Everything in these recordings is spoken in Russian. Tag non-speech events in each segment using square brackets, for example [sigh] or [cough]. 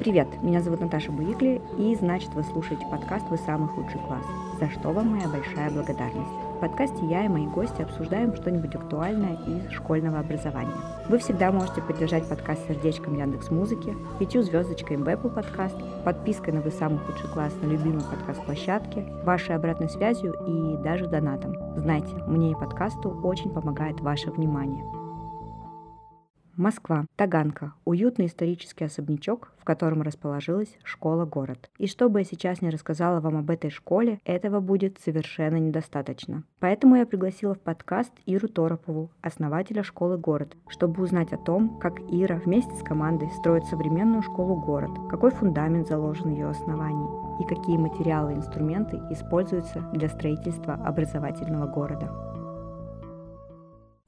Привет, меня зовут Наташа Буикли, и значит вы слушаете подкаст «Вы самый худший класс», за что вам моя большая благодарность. В подкасте я и мои гости обсуждаем что-нибудь актуальное из школьного образования. Вы всегда можете поддержать подкаст сердечком Яндекс Музыки, пятью звездочкой в Apple Podcast, подпиской на «Вы самый худший класс» на любимой подкаст-площадке, вашей обратной связью и даже донатом. Знайте, мне и подкасту очень помогает ваше внимание. Москва. Таганка. Уютный исторический особнячок, в котором расположилась школа-город. И что бы я сейчас не рассказала вам об этой школе, этого будет совершенно недостаточно. Поэтому я пригласила в подкаст Иру Торопову, основателя школы-город, чтобы узнать о том, как Ира вместе с командой строит современную школу-город, какой фундамент заложен в ее основании и какие материалы и инструменты используются для строительства образовательного города.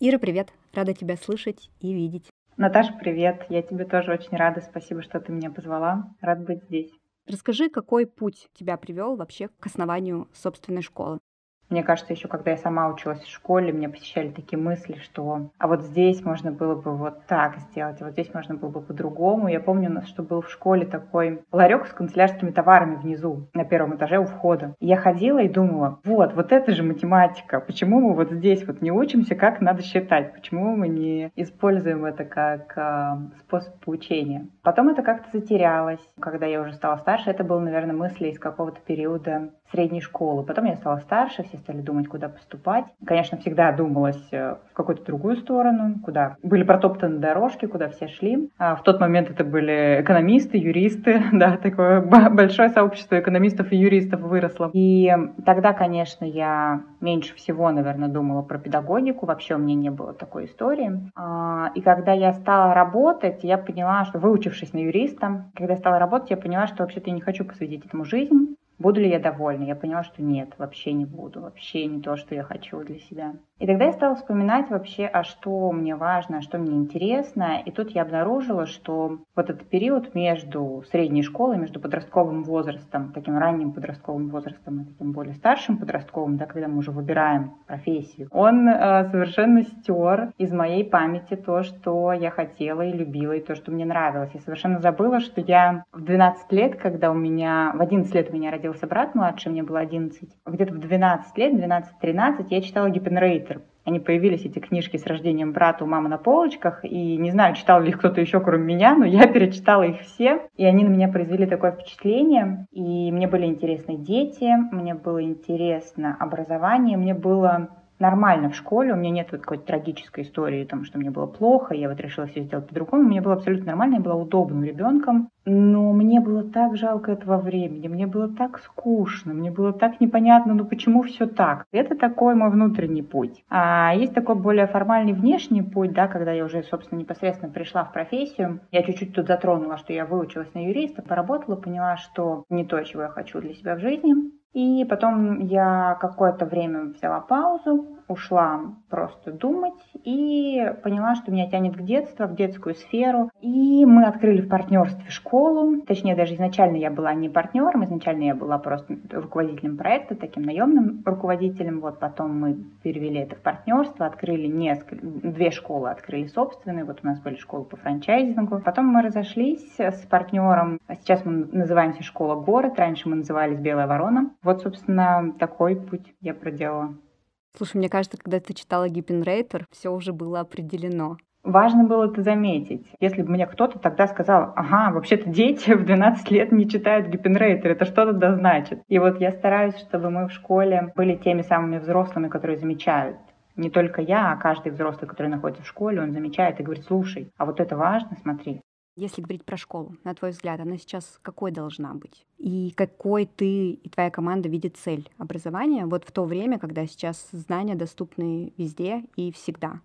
Ира, привет! Рада тебя слышать и видеть. Наташа, привет. Я тебе тоже очень рада. Спасибо, что ты меня позвала. Рад быть здесь. Расскажи, какой путь тебя привел вообще к основанию собственной школы? Мне кажется, еще когда я сама училась в школе, мне посещали такие мысли, что а вот здесь можно было бы вот так сделать, а вот здесь можно было бы по-другому. Я помню, у нас что был в школе такой ларек с канцелярскими товарами внизу, на первом этаже у входа. И я ходила и думала, вот, вот это же математика. Почему мы вот здесь вот не учимся, как надо считать? Почему мы не используем это как э, способ получения? Потом это как-то затерялось. Когда я уже стала старше, это было, наверное, мысли из какого-то периода средней школы. Потом я стала старше, все стали думать, куда поступать. Конечно, всегда думалась э, в какую-то другую сторону, куда были протоптаны дорожки, куда все шли. А в тот момент это были экономисты, юристы, [laughs] да, такое большое сообщество экономистов и юристов выросло. И тогда, конечно, я меньше всего, наверное, думала про педагогику, вообще у меня не было такой истории. А, и когда я стала работать, я поняла, что выучившись на юриста, когда я стала работать, я поняла, что вообще-то я не хочу посвятить этому жизнь. Буду ли я довольна? Я поняла, что нет, вообще не буду, вообще не то, что я хочу для себя. И тогда я стала вспоминать вообще, а что мне важно, а что мне интересно. И тут я обнаружила, что вот этот период между средней школой, между подростковым возрастом, таким ранним подростковым возрастом и таким более старшим подростковым, да, когда мы уже выбираем профессию, он э, совершенно стер из моей памяти то, что я хотела и любила, и то, что мне нравилось. Я совершенно забыла, что я в 12 лет, когда у меня, в 11 лет у меня родился брат младший, мне было 11, где-то в 12 лет, 12-13, я читала Гиппенрейтер они появились, эти книжки с рождением брата у мамы на полочках, и не знаю, читал ли их кто-то еще, кроме меня, но я перечитала их все, и они на меня произвели такое впечатление, и мне были интересны дети, мне было интересно образование, мне было нормально в школе, у меня нет вот какой-то трагической истории, там, что мне было плохо, я вот решила все сделать по-другому, мне было абсолютно нормально, я была удобным ребенком, но мне было так жалко этого времени, мне было так скучно, мне было так непонятно, ну почему все так. Это такой мой внутренний путь. А есть такой более формальный внешний путь, да, когда я уже, собственно, непосредственно пришла в профессию. Я чуть-чуть тут затронула, что я выучилась на юриста, поработала, поняла, что не то, чего я хочу для себя в жизни. И потом я какое-то время взяла паузу, ушла просто думать и поняла, что меня тянет к детству, в детскую сферу. И мы открыли в партнерстве школу. Точнее, даже изначально я была не партнером, изначально я была просто руководителем проекта, таким наемным руководителем. Вот потом мы перевели это в партнерство, открыли несколько, две школы открыли собственные. Вот у нас были школы по франчайзингу. Потом мы разошлись с партнером. Сейчас мы называемся «Школа город». Раньше мы назывались «Белая ворона». Вот, собственно, такой путь я проделала. Слушай, мне кажется, когда ты читала Гиппенрейтер, все уже было определено. Важно было это заметить. Если бы мне кто-то тогда сказал, ага, вообще-то дети в 12 лет не читают Гиппенрейтер, это что-то да значит. И вот я стараюсь, чтобы мы в школе были теми самыми взрослыми, которые замечают. Не только я, а каждый взрослый, который находится в школе, он замечает и говорит, слушай, а вот это важно, смотри. Если говорить про школу, на твой взгляд, она сейчас какой должна быть? И какой ты и твоя команда видит цель образования вот в то время, когда сейчас знания доступны везде и всегда?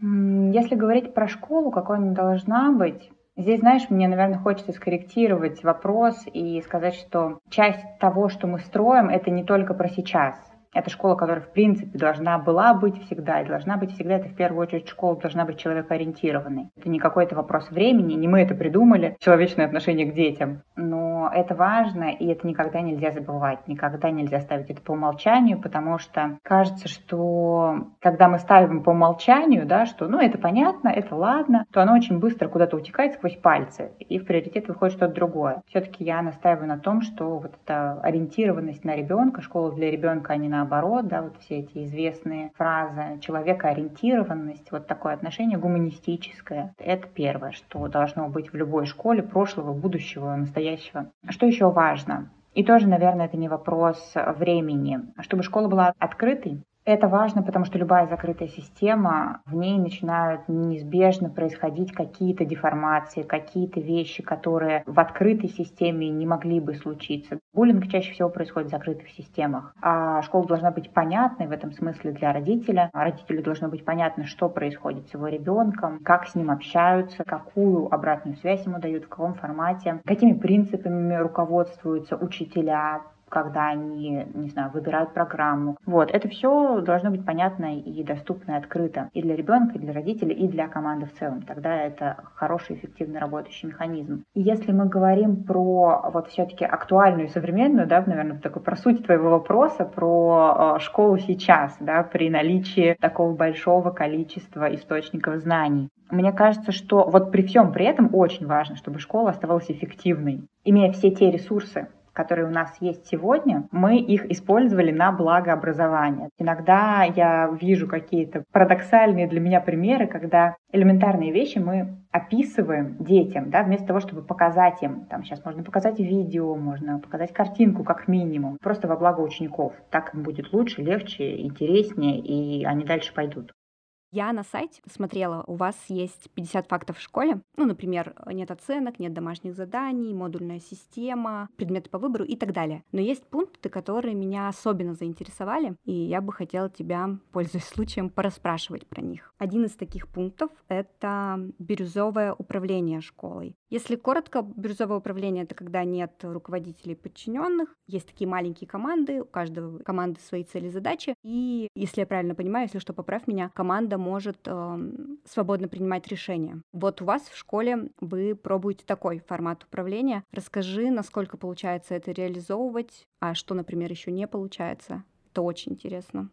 Если говорить про школу, какой она должна быть, Здесь, знаешь, мне, наверное, хочется скорректировать вопрос и сказать, что часть того, что мы строим, это не только про сейчас. Это школа, которая, в принципе, должна была быть всегда, и должна быть всегда, это в первую очередь школа должна быть человекоориентированной. Это не какой-то вопрос времени, не мы это придумали, человечное отношение к детям. Но это важно, и это никогда нельзя забывать, никогда нельзя ставить это по умолчанию, потому что кажется, что когда мы ставим по умолчанию, да, что ну это понятно, это ладно, то оно очень быстро куда-то утекает сквозь пальцы, и в приоритет выходит что-то другое. Все-таки я настаиваю на том, что вот эта ориентированность на ребенка, школа для ребенка, а не наоборот, да, вот все эти известные фразы, человекоориентированность, вот такое отношение гуманистическое, это первое, что должно быть в любой школе прошлого, будущего, настоящего. Что еще важно? И тоже, наверное, это не вопрос времени. Чтобы школа была открытой, это важно, потому что любая закрытая система, в ней начинают неизбежно происходить какие-то деформации, какие-то вещи, которые в открытой системе не могли бы случиться. Буллинг чаще всего происходит в закрытых системах. А школа должна быть понятной в этом смысле для родителя. Родителю должно быть понятно, что происходит с его ребенком, как с ним общаются, какую обратную связь ему дают, в каком формате, какими принципами руководствуются учителя, когда они, не знаю, выбирают программу. Вот, это все должно быть понятно и доступно, и открыто и для ребенка, и для родителей, и для команды в целом. Тогда это хороший, эффективно работающий механизм. И если мы говорим про вот все-таки актуальную и современную, да, наверное, такой про суть твоего вопроса, про э, школу сейчас, да, при наличии такого большого количества источников знаний. Мне кажется, что вот при всем при этом очень важно, чтобы школа оставалась эффективной, имея все те ресурсы, которые у нас есть сегодня, мы их использовали на благо образования. Иногда я вижу какие-то парадоксальные для меня примеры, когда элементарные вещи мы описываем детям, да, вместо того, чтобы показать им, там сейчас можно показать видео, можно показать картинку как минимум, просто во благо учеников. Так им будет лучше, легче, интереснее, и они дальше пойдут. Я на сайте посмотрела, у вас есть 50 фактов в школе. Ну, например, нет оценок, нет домашних заданий, модульная система, предметы по выбору и так далее. Но есть пункты, которые меня особенно заинтересовали, и я бы хотела тебя, пользуясь случаем, пораспрашивать про них. Один из таких пунктов — это бирюзовое управление школой. Если коротко, бирюзовое управление — это когда нет руководителей подчиненных, есть такие маленькие команды, у каждого команды свои цели и задачи, и, если я правильно понимаю, если что, поправь меня, команда может э, свободно принимать решения. Вот у вас в школе вы пробуете такой формат управления. Расскажи, насколько получается это реализовывать, а что, например, еще не получается. Это очень интересно.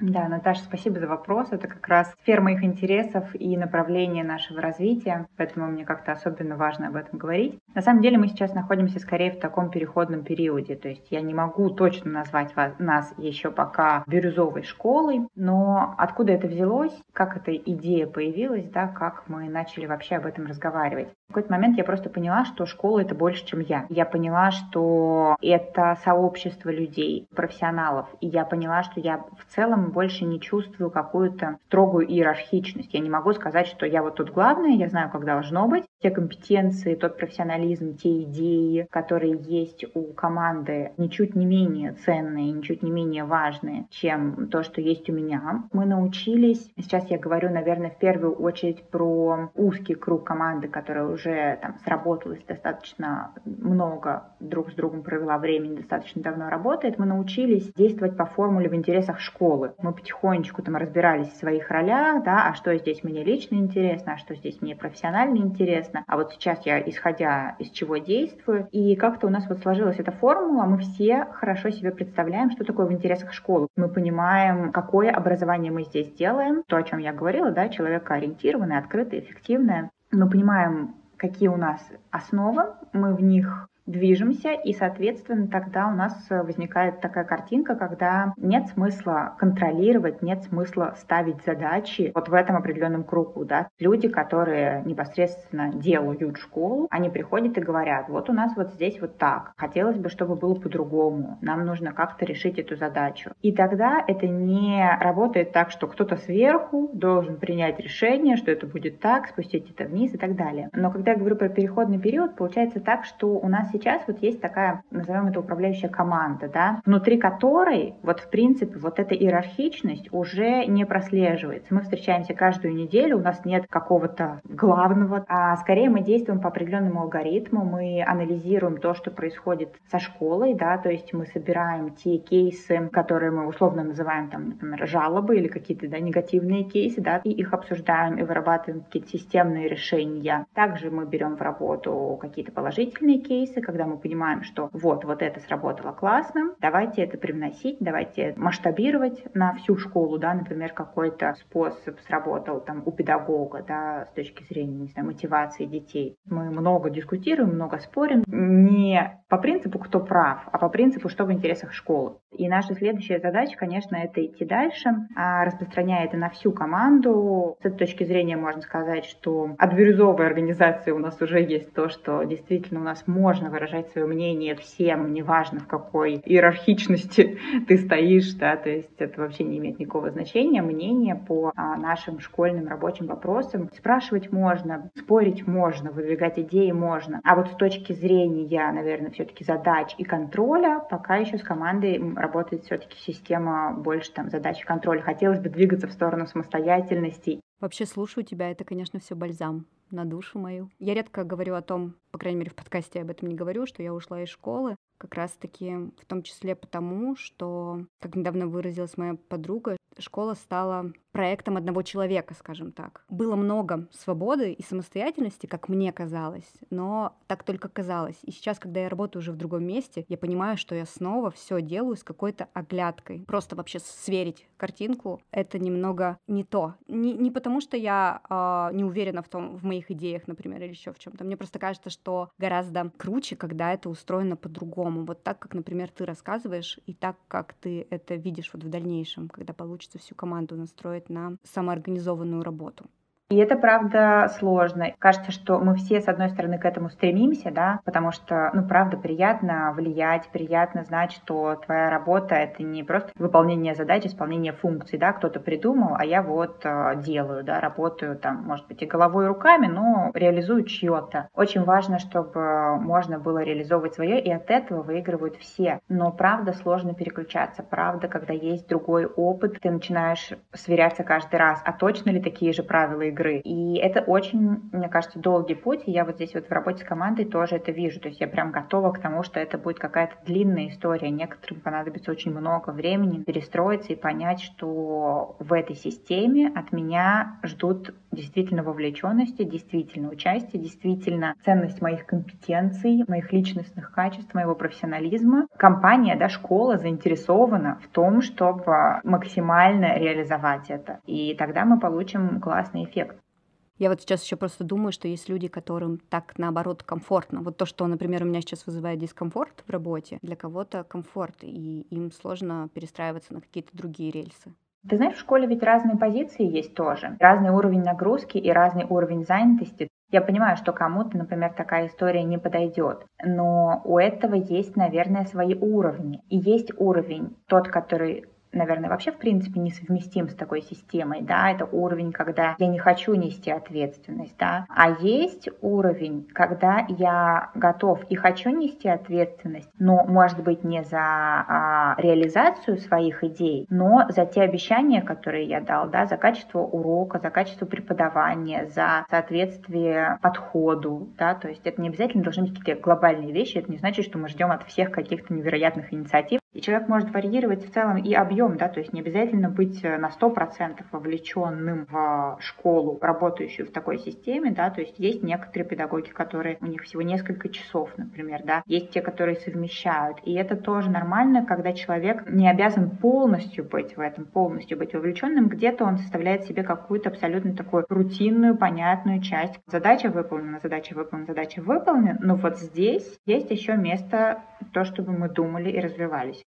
Да, Наташа, спасибо за вопрос. Это как раз сфера моих интересов и направление нашего развития, поэтому мне как-то особенно важно об этом говорить. На самом деле мы сейчас находимся скорее в таком переходном периоде, то есть я не могу точно назвать вас, нас еще пока бирюзовой школой, но откуда это взялось, как эта идея появилась, да, как мы начали вообще об этом разговаривать. В какой-то момент я просто поняла, что школа это больше, чем я. Я поняла, что это сообщество людей, профессионалов, и я поняла, что я в целом больше не чувствую какую-то строгую иерархичность. Я не могу сказать, что я вот тут главная, я знаю, как должно быть. Те компетенции, тот профессионализм, те идеи, которые есть у команды, ничуть не менее ценные, ничуть не менее важные, чем то, что есть у меня. Мы научились, сейчас я говорю, наверное, в первую очередь про узкий круг команды, которая уже там сработалась достаточно много, друг с другом провела времени, достаточно давно работает. Мы научились действовать по формуле в интересах школы мы потихонечку там разбирались в своих ролях, да, а что здесь мне лично интересно, а что здесь мне профессионально интересно, а вот сейчас я исходя из чего действую, и как-то у нас вот сложилась эта формула, мы все хорошо себе представляем, что такое в интересах школы. Мы понимаем, какое образование мы здесь делаем, то, о чем я говорила, да, человекоориентированное, открытое, эффективное. Мы понимаем, какие у нас основы, мы в них движемся, и, соответственно, тогда у нас возникает такая картинка, когда нет смысла контролировать, нет смысла ставить задачи вот в этом определенном кругу, да. Люди, которые непосредственно делают школу, они приходят и говорят, вот у нас вот здесь вот так, хотелось бы, чтобы было по-другому, нам нужно как-то решить эту задачу. И тогда это не работает так, что кто-то сверху должен принять решение, что это будет так, спустить это вниз и так далее. Но когда я говорю про переходный период, получается так, что у нас сейчас вот есть такая, назовем это управляющая команда, да, внутри которой вот в принципе вот эта иерархичность уже не прослеживается. Мы встречаемся каждую неделю, у нас нет какого-то главного, а скорее мы действуем по определенному алгоритму, мы анализируем то, что происходит со школой, да, то есть мы собираем те кейсы, которые мы условно называем там, например, жалобы или какие-то да, негативные кейсы, да, и их обсуждаем и вырабатываем какие-то системные решения. Также мы берем в работу какие-то положительные кейсы, когда мы понимаем, что вот, вот это сработало классно, давайте это привносить, давайте масштабировать на всю школу, да, например, какой-то способ сработал там у педагога, да, с точки зрения, не знаю, мотивации детей. Мы много дискутируем, много спорим, не по принципу, кто прав, а по принципу, что в интересах школы. И наша следующая задача, конечно, это идти дальше, а распространяя это на всю команду. С этой точки зрения можно сказать, что от бирюзовой организации у нас уже есть то, что действительно у нас можно выражать свое мнение всем, неважно в какой иерархичности [laughs] ты стоишь, да, то есть это вообще не имеет никакого значения. Мнение по а, нашим школьным рабочим вопросам спрашивать можно, спорить можно, выдвигать идеи можно. А вот с точки зрения, наверное, все-таки задач и контроля, пока еще с командой работает все-таки система больше там задач и контроля. Хотелось бы двигаться в сторону самостоятельности. Вообще слушаю тебя, это, конечно, все бальзам на душу мою. Я редко говорю о том, по крайней мере, в подкасте об этом не говорю, что я ушла из школы, как раз-таки в том числе потому, что, как недавно выразилась моя подруга, школа стала проектом одного человека, скажем так. Было много свободы и самостоятельности, как мне казалось, но так только казалось. И сейчас, когда я работаю уже в другом месте, я понимаю, что я снова все делаю с какой-то оглядкой. Просто вообще сверить картинку — это немного не то. Не, не потому, что я э, не уверена в том, в моих идеях, например, или еще в чем-то. Мне просто кажется, что гораздо круче, когда это устроено по-другому. Вот так, как, например, ты рассказываешь, и так, как ты это видишь вот в дальнейшем, когда получится всю команду настроить на самоорганизованную работу. И это, правда, сложно. Кажется, что мы все, с одной стороны, к этому стремимся, да, потому что, ну, правда, приятно влиять, приятно знать, что твоя работа — это не просто выполнение задач, исполнение функций, да, кто-то придумал, а я вот э, делаю, да, работаю там, может быть, и головой, и руками, но реализую чье-то. Очень важно, чтобы можно было реализовывать свое, и от этого выигрывают все. Но, правда, сложно переключаться. Правда, когда есть другой опыт, ты начинаешь сверяться каждый раз, а точно ли такие же правила игры. И это очень, мне кажется, долгий путь. И я вот здесь вот в работе с командой тоже это вижу. То есть я прям готова к тому, что это будет какая-то длинная история. Некоторым понадобится очень много времени перестроиться и понять, что в этой системе от меня ждут действительно вовлеченности, действительно участия, действительно ценность моих компетенций, моих личностных качеств, моего профессионализма. Компания, да, школа заинтересована в том, чтобы максимально реализовать это. И тогда мы получим классный эффект. Я вот сейчас еще просто думаю, что есть люди, которым так наоборот комфортно. Вот то, что, например, у меня сейчас вызывает дискомфорт в работе, для кого-то комфорт, и им сложно перестраиваться на какие-то другие рельсы. Ты знаешь, в школе ведь разные позиции есть тоже. Разный уровень нагрузки и разный уровень занятости. Я понимаю, что кому-то, например, такая история не подойдет, но у этого есть, наверное, свои уровни. И есть уровень, тот, который наверное, вообще в принципе несовместим с такой системой, да, это уровень, когда я не хочу нести ответственность, да, а есть уровень, когда я готов и хочу нести ответственность, но, может быть, не за а, реализацию своих идей, но за те обещания, которые я дал, да, за качество урока, за качество преподавания, за соответствие подходу, да, то есть это не обязательно должны быть какие-то глобальные вещи, это не значит, что мы ждем от всех каких-то невероятных инициатив, и человек может варьировать в целом и объем, да, то есть не обязательно быть э, на 100% вовлеченным в школу, работающую в такой системе, да, то есть есть некоторые педагоги, которые, у них всего несколько часов, например, да, есть те, которые совмещают, и это тоже нормально, когда человек не обязан полностью быть в этом, полностью быть вовлеченным, где-то он составляет себе какую-то абсолютно такую рутинную, понятную часть. Задача выполнена, задача выполнена, задача выполнена, но вот здесь есть еще место то, чтобы мы думали и развивались.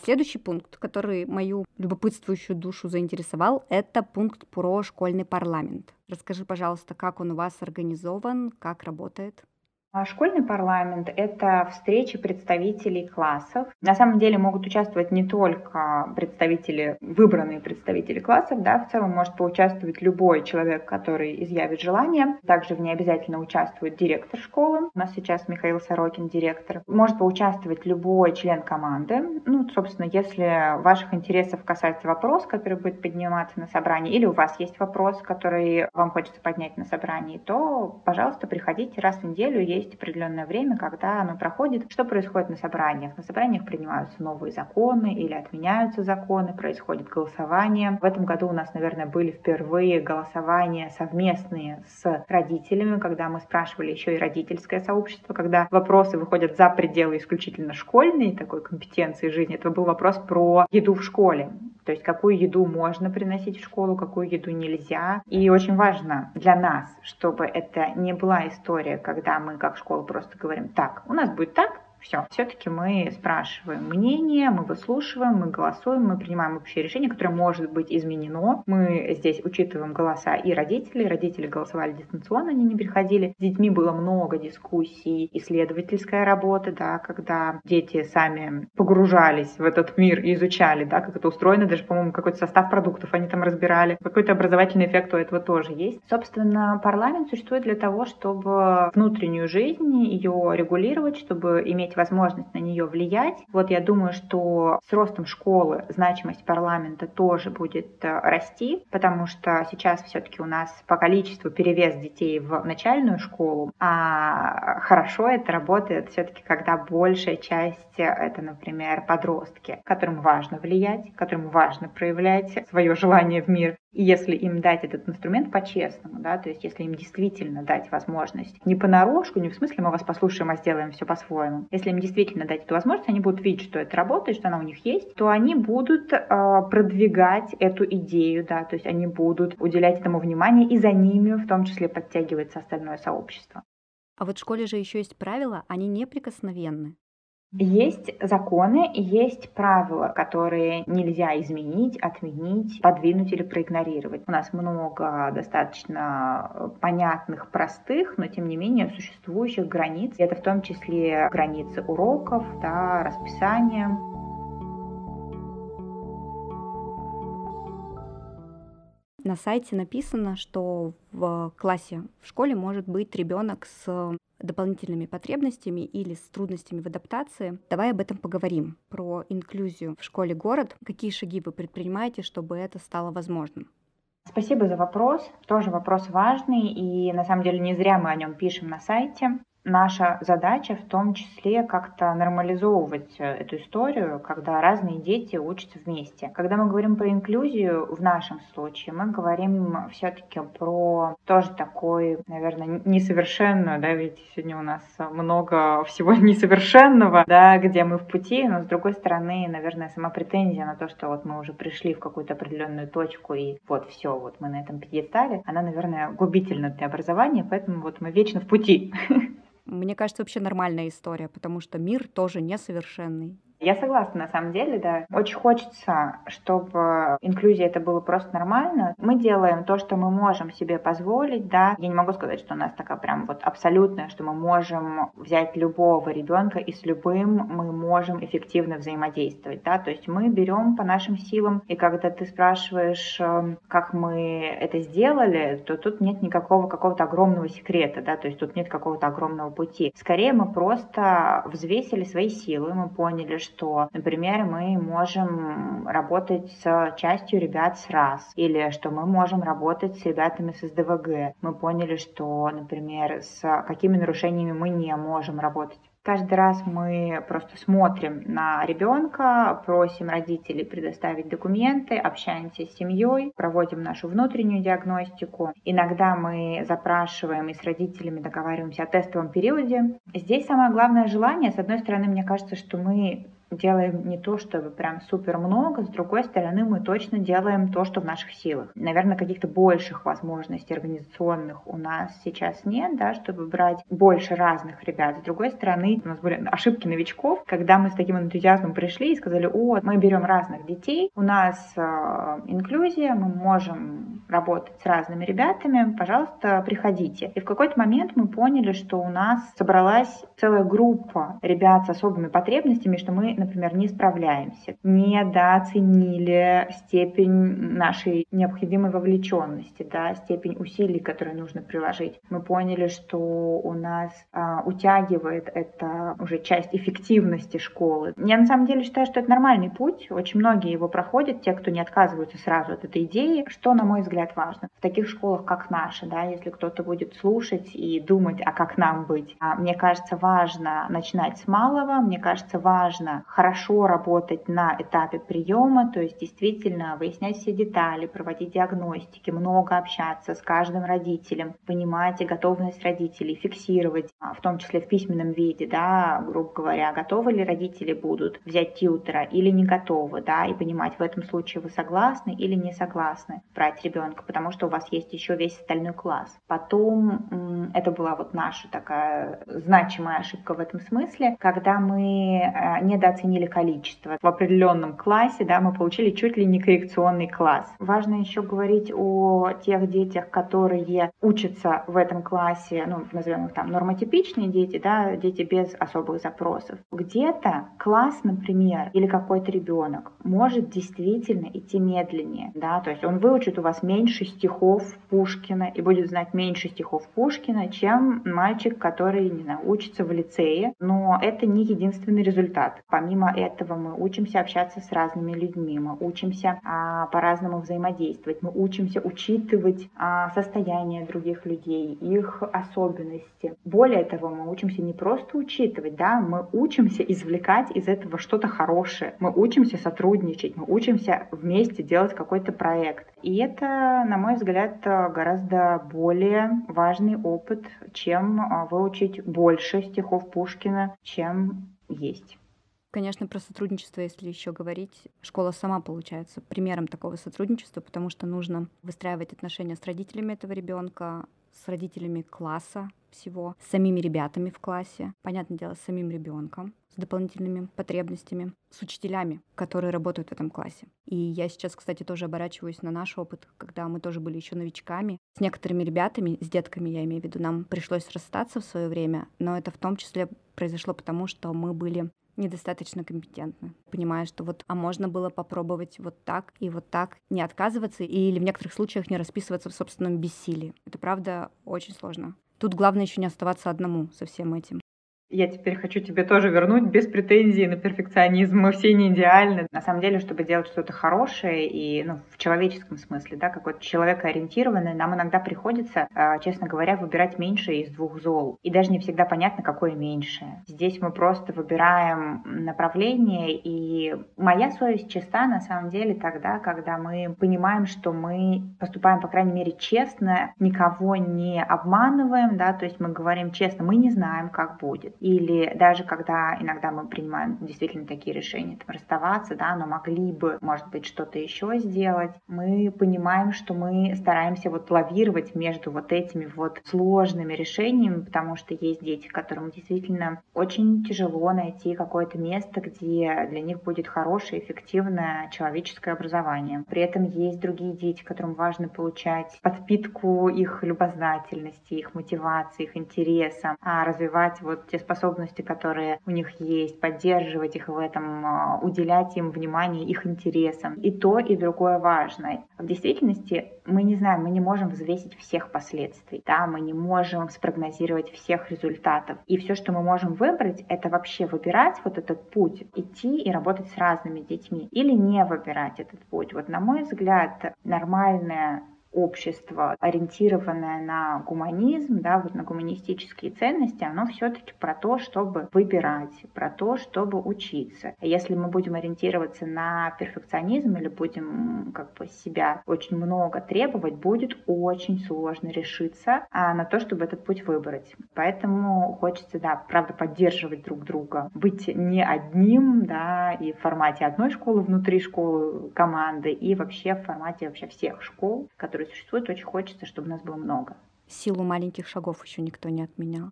Следующий пункт, который мою любопытствующую душу заинтересовал, это пункт про школьный парламент. Расскажи, пожалуйста, как он у вас организован, как работает? А школьный парламент — это встречи представителей классов. На самом деле могут участвовать не только представители, выбранные представители классов, да, в целом может поучаствовать любой человек, который изъявит желание. Также в ней обязательно участвует директор школы. У нас сейчас Михаил Сорокин, директор. Может поучаствовать любой член команды. Ну, собственно, если ваших интересов касается вопрос, который будет подниматься на собрании, или у вас есть вопрос, который вам хочется поднять на собрании, то, пожалуйста, приходите раз в неделю. Есть есть определенное время, когда оно проходит. Что происходит на собраниях? На собраниях принимаются новые законы или отменяются законы, происходит голосование. В этом году у нас, наверное, были впервые голосования совместные с родителями, когда мы спрашивали еще и родительское сообщество, когда вопросы выходят за пределы исключительно школьной такой компетенции жизни. Это был вопрос про еду в школе. То есть какую еду можно приносить в школу, какую еду нельзя. И очень важно для нас, чтобы это не была история, когда мы как школа просто говорим, так, у нас будет так, все. Все-таки мы спрашиваем мнение, мы выслушиваем, мы голосуем, мы принимаем общее решение, которое может быть изменено. Мы здесь учитываем голоса и родителей. Родители голосовали дистанционно, они не приходили. С детьми было много дискуссий, исследовательская работа, да, когда дети сами погружались в этот мир и изучали, да, как это устроено, даже, по-моему, какой-то состав продуктов они там разбирали. Какой-то образовательный эффект у этого тоже есть. Собственно, парламент существует для того, чтобы внутреннюю жизнь ее регулировать, чтобы иметь иметь возможность на нее влиять. Вот я думаю, что с ростом школы значимость парламента тоже будет э, расти, потому что сейчас все-таки у нас по количеству перевес детей в начальную школу, а хорошо это работает все-таки, когда большая часть э, это, например, подростки, которым важно влиять, которым важно проявлять свое желание в мир, если им дать этот инструмент по-честному, да, то есть если им действительно дать возможность, не понарошку, не в смысле мы вас послушаем, а сделаем все по-своему, если им действительно дать эту возможность, они будут видеть, что это работает, что она у них есть, то они будут э, продвигать эту идею, да, то есть они будут уделять этому внимание, и за ними в том числе подтягивается остальное сообщество. А вот в школе же еще есть правила, они неприкосновенны. Есть законы, есть правила, которые нельзя изменить, отменить, подвинуть или проигнорировать. У нас много достаточно понятных, простых, но тем не менее существующих границ. Это в том числе границы уроков, да, расписания. На сайте написано, что в классе в школе может быть ребенок с дополнительными потребностями или с трудностями в адаптации. Давай об этом поговорим, про инклюзию в школе город. Какие шаги вы предпринимаете, чтобы это стало возможным? Спасибо за вопрос. Тоже вопрос важный, и на самом деле не зря мы о нем пишем на сайте наша задача в том числе как-то нормализовывать э, эту историю, когда разные дети учатся вместе. Когда мы говорим про инклюзию, в нашем случае мы говорим все-таки про тоже такой, наверное, несовершенную, да, ведь сегодня у нас много всего [laughs] несовершенного, да, где мы в пути, но с другой стороны, наверное, сама претензия на то, что вот мы уже пришли в какую-то определенную точку и вот все, вот мы на этом пьедестале, она, наверное, губительна для образования, поэтому вот мы вечно в пути. [laughs] Мне кажется, вообще нормальная история, потому что мир тоже несовершенный. Я согласна, на самом деле, да. Очень хочется, чтобы инклюзия это было просто нормально. Мы делаем то, что мы можем себе позволить, да. Я не могу сказать, что у нас такая прям вот абсолютная, что мы можем взять любого ребенка и с любым мы можем эффективно взаимодействовать, да. То есть мы берем по нашим силам, и когда ты спрашиваешь, эм, как мы это сделали, то тут нет никакого какого-то огромного секрета, да, то есть тут нет какого-то огромного пути. Скорее мы просто взвесили свои силы, мы поняли, что что, например, мы можем работать с частью ребят с РАС, или что мы можем работать с ребятами с СДВГ. Мы поняли, что, например, с какими нарушениями мы не можем работать. Каждый раз мы просто смотрим на ребенка, просим родителей предоставить документы, общаемся с семьей, проводим нашу внутреннюю диагностику. Иногда мы запрашиваем и с родителями договариваемся о тестовом периоде. Здесь самое главное желание, с одной стороны, мне кажется, что мы делаем не то, чтобы прям супер много, с другой стороны, мы точно делаем то, что в наших силах. Наверное, каких-то больших возможностей организационных у нас сейчас нет, да, чтобы брать больше разных ребят. С другой стороны, у нас были ошибки новичков, когда мы с таким энтузиазмом пришли и сказали, о, мы берем разных детей, у нас э, инклюзия, мы можем работать с разными ребятами, пожалуйста, приходите. И в какой-то момент мы поняли, что у нас собралась целая группа ребят с особыми потребностями, что мы например, не справляемся, недооценили степень нашей необходимой вовлеченности, да, степень усилий, которые нужно приложить. Мы поняли, что у нас а, утягивает это уже часть эффективности школы. Я на самом деле считаю, что это нормальный путь. Очень многие его проходят, те, кто не отказываются сразу от этой идеи. Что, на мой взгляд, важно? В таких школах, как наша, да, если кто-то будет слушать и думать, а как нам быть, а, мне кажется, важно начинать с малого, мне кажется, важно хорошо работать на этапе приема, то есть действительно выяснять все детали, проводить диагностики, много общаться с каждым родителем, понимать готовность родителей, фиксировать, а, в том числе в письменном виде, да, грубо говоря, готовы ли родители будут взять тьютера или не готовы, да, и понимать, в этом случае вы согласны или не согласны брать ребенка, потому что у вас есть еще весь остальной класс. Потом это была вот наша такая значимая ошибка в этом смысле, когда мы э, недооценили количество. В определенном классе, да, мы получили чуть ли не коррекционный класс. Важно еще говорить о тех детях, которые учатся в этом классе, ну, назовем их там нормотипичные дети, да, дети без особых запросов. Где-то класс, например, или какой-то ребенок может действительно идти медленнее, да, то есть он выучит у вас меньше стихов Пушкина и будет знать меньше стихов Пушкина, чем мальчик, который, не знаю, учится в лицее, но это не единственный результат. Помимо этого мы учимся общаться с разными людьми, мы учимся а, по-разному взаимодействовать, мы учимся учитывать а, состояние других людей, их особенности. Более того, мы учимся не просто учитывать, да, мы учимся извлекать из этого что-то хорошее, мы учимся сотрудничать, мы учимся вместе делать какой-то проект. И это, на мой взгляд, гораздо более важный опыт, чем а, выучить больше стихов Пушкина, чем есть. Конечно, про сотрудничество, если еще говорить, школа сама получается примером такого сотрудничества, потому что нужно выстраивать отношения с родителями этого ребенка, с родителями класса всего, с самими ребятами в классе, понятное дело, с самим ребенком, с дополнительными потребностями, с учителями, которые работают в этом классе. И я сейчас, кстати, тоже оборачиваюсь на наш опыт, когда мы тоже были еще новичками. С некоторыми ребятами, с детками, я имею в виду, нам пришлось расстаться в свое время, но это в том числе произошло потому, что мы были недостаточно компетентны. Понимая, что вот, а можно было попробовать вот так и вот так, не отказываться или в некоторых случаях не расписываться в собственном бессилии. Это правда очень сложно. Тут главное еще не оставаться одному со всем этим я теперь хочу тебе тоже вернуть без претензий на перфекционизм. Мы все не идеальны. На самом деле, чтобы делать что-то хорошее и ну, в человеческом смысле, да, какой-то человекоориентированный, нам иногда приходится, а, честно говоря, выбирать меньшее из двух зол. И даже не всегда понятно, какое меньшее. Здесь мы просто выбираем направление, и моя совесть чиста на самом деле тогда, когда мы понимаем, что мы поступаем, по крайней мере, честно, никого не обманываем, да, то есть мы говорим честно, мы не знаем, как будет или даже когда иногда мы принимаем действительно такие решения, там, расставаться, да, но могли бы, может быть, что-то еще сделать, мы понимаем, что мы стараемся вот лавировать между вот этими вот сложными решениями, потому что есть дети, которым действительно очень тяжело найти какое-то место, где для них будет хорошее, эффективное человеческое образование. При этом есть другие дети, которым важно получать подпитку их любознательности, их мотивации, их интереса, а развивать вот те способности, которые у них есть, поддерживать их в этом, а, уделять им внимание их интересам. И то, и другое важно. В действительности мы не знаем, мы не можем взвесить всех последствий, да, мы не можем спрогнозировать всех результатов. И все, что мы можем выбрать, это вообще выбирать вот этот путь, идти и работать с разными детьми или не выбирать этот путь. Вот на мой взгляд, нормальная общество, ориентированное на гуманизм, да, вот на гуманистические ценности, оно все-таки про то, чтобы выбирать, про то, чтобы учиться. Если мы будем ориентироваться на перфекционизм или будем как бы себя очень много требовать, будет очень сложно решиться а, на то, чтобы этот путь выбрать. Поэтому хочется, да, правда, поддерживать друг друга, быть не одним, да, и в формате одной школы внутри школы команды, и вообще в формате вообще всех школ, которые которые существуют, очень хочется, чтобы нас было много. Силу маленьких шагов еще никто не отменял.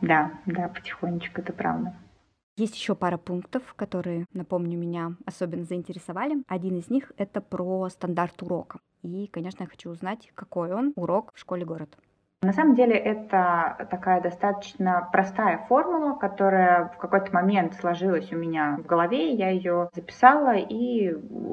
Да, да, потихонечку, это правда. Есть еще пара пунктов, которые, напомню, меня особенно заинтересовали. Один из них — это про стандарт урока. И, конечно, я хочу узнать, какой он урок в школе город. На самом деле это такая достаточно простая формула, которая в какой-то момент сложилась у меня в голове, я ее записала и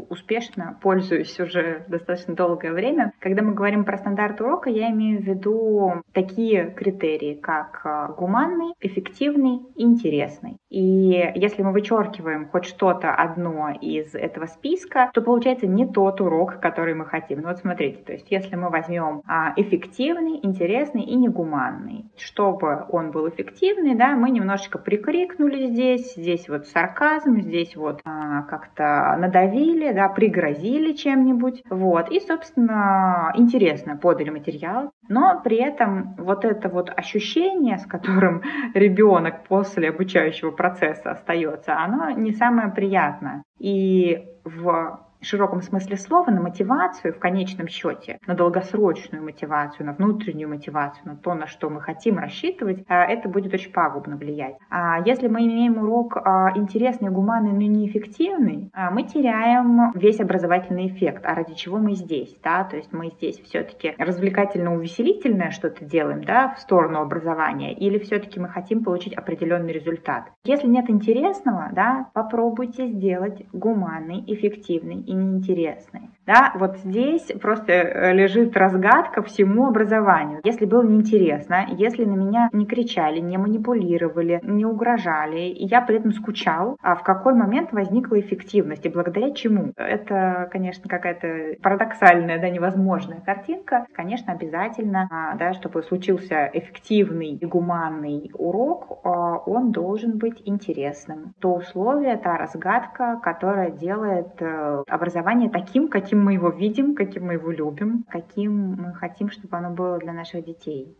успешно пользуюсь уже достаточно долгое время. Когда мы говорим про стандарт урока, я имею в виду такие критерии, как э, гуманный, эффективный интересный. И если мы вычеркиваем хоть что-то одно из этого списка, то получается не тот урок, который мы хотим. Ну вот смотрите, то есть если мы возьмем а, эффективный, интересный и негуманный, чтобы он был эффективный, да, мы немножечко прикрикнули здесь, здесь вот сарказм, здесь вот а, как-то надавили, да, пригрозили чем-нибудь, вот, и, собственно, интересно подали материал, но при этом вот это вот ощущение, с которым [laughs] ребенок после обучающего процесса остается, оно не самое приятное. И в широком смысле слова на мотивацию в конечном счете, на долгосрочную мотивацию, на внутреннюю мотивацию, на то, на что мы хотим рассчитывать, а, это будет очень пагубно влиять. А если мы имеем урок а, интересный, гуманный, но неэффективный, мы теряем весь образовательный эффект. А ради чего мы здесь? Да? То есть мы здесь все-таки развлекательно-увеселительное что-то делаем да, в сторону образования, или все-таки мы хотим получить определенный результат. Если нет интересного, да, попробуйте сделать гуманный, эффективный и неинтересный. Да, вот здесь просто э, лежит разгадка всему образованию. Если было неинтересно, если на меня не кричали, не манипулировали, не угрожали, и я при этом скучал, а в какой момент возникла эффективность и благодаря чему? Это, конечно, какая-то парадоксальная, да, невозможная картинка. Конечно, обязательно, а, да, чтобы случился эффективный и гуманный урок, а, он должен быть интересным. То условие, та разгадка, которая делает э, образование таким, каким мы его видим, каким мы его любим, каким мы хотим, чтобы оно было для наших детей.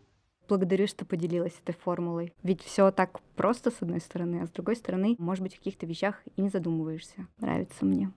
Благодарю, что поделилась этой формулой. Ведь все так просто, с одной стороны, а с другой стороны, может быть, в каких-то вещах и не задумываешься. Нравится мне.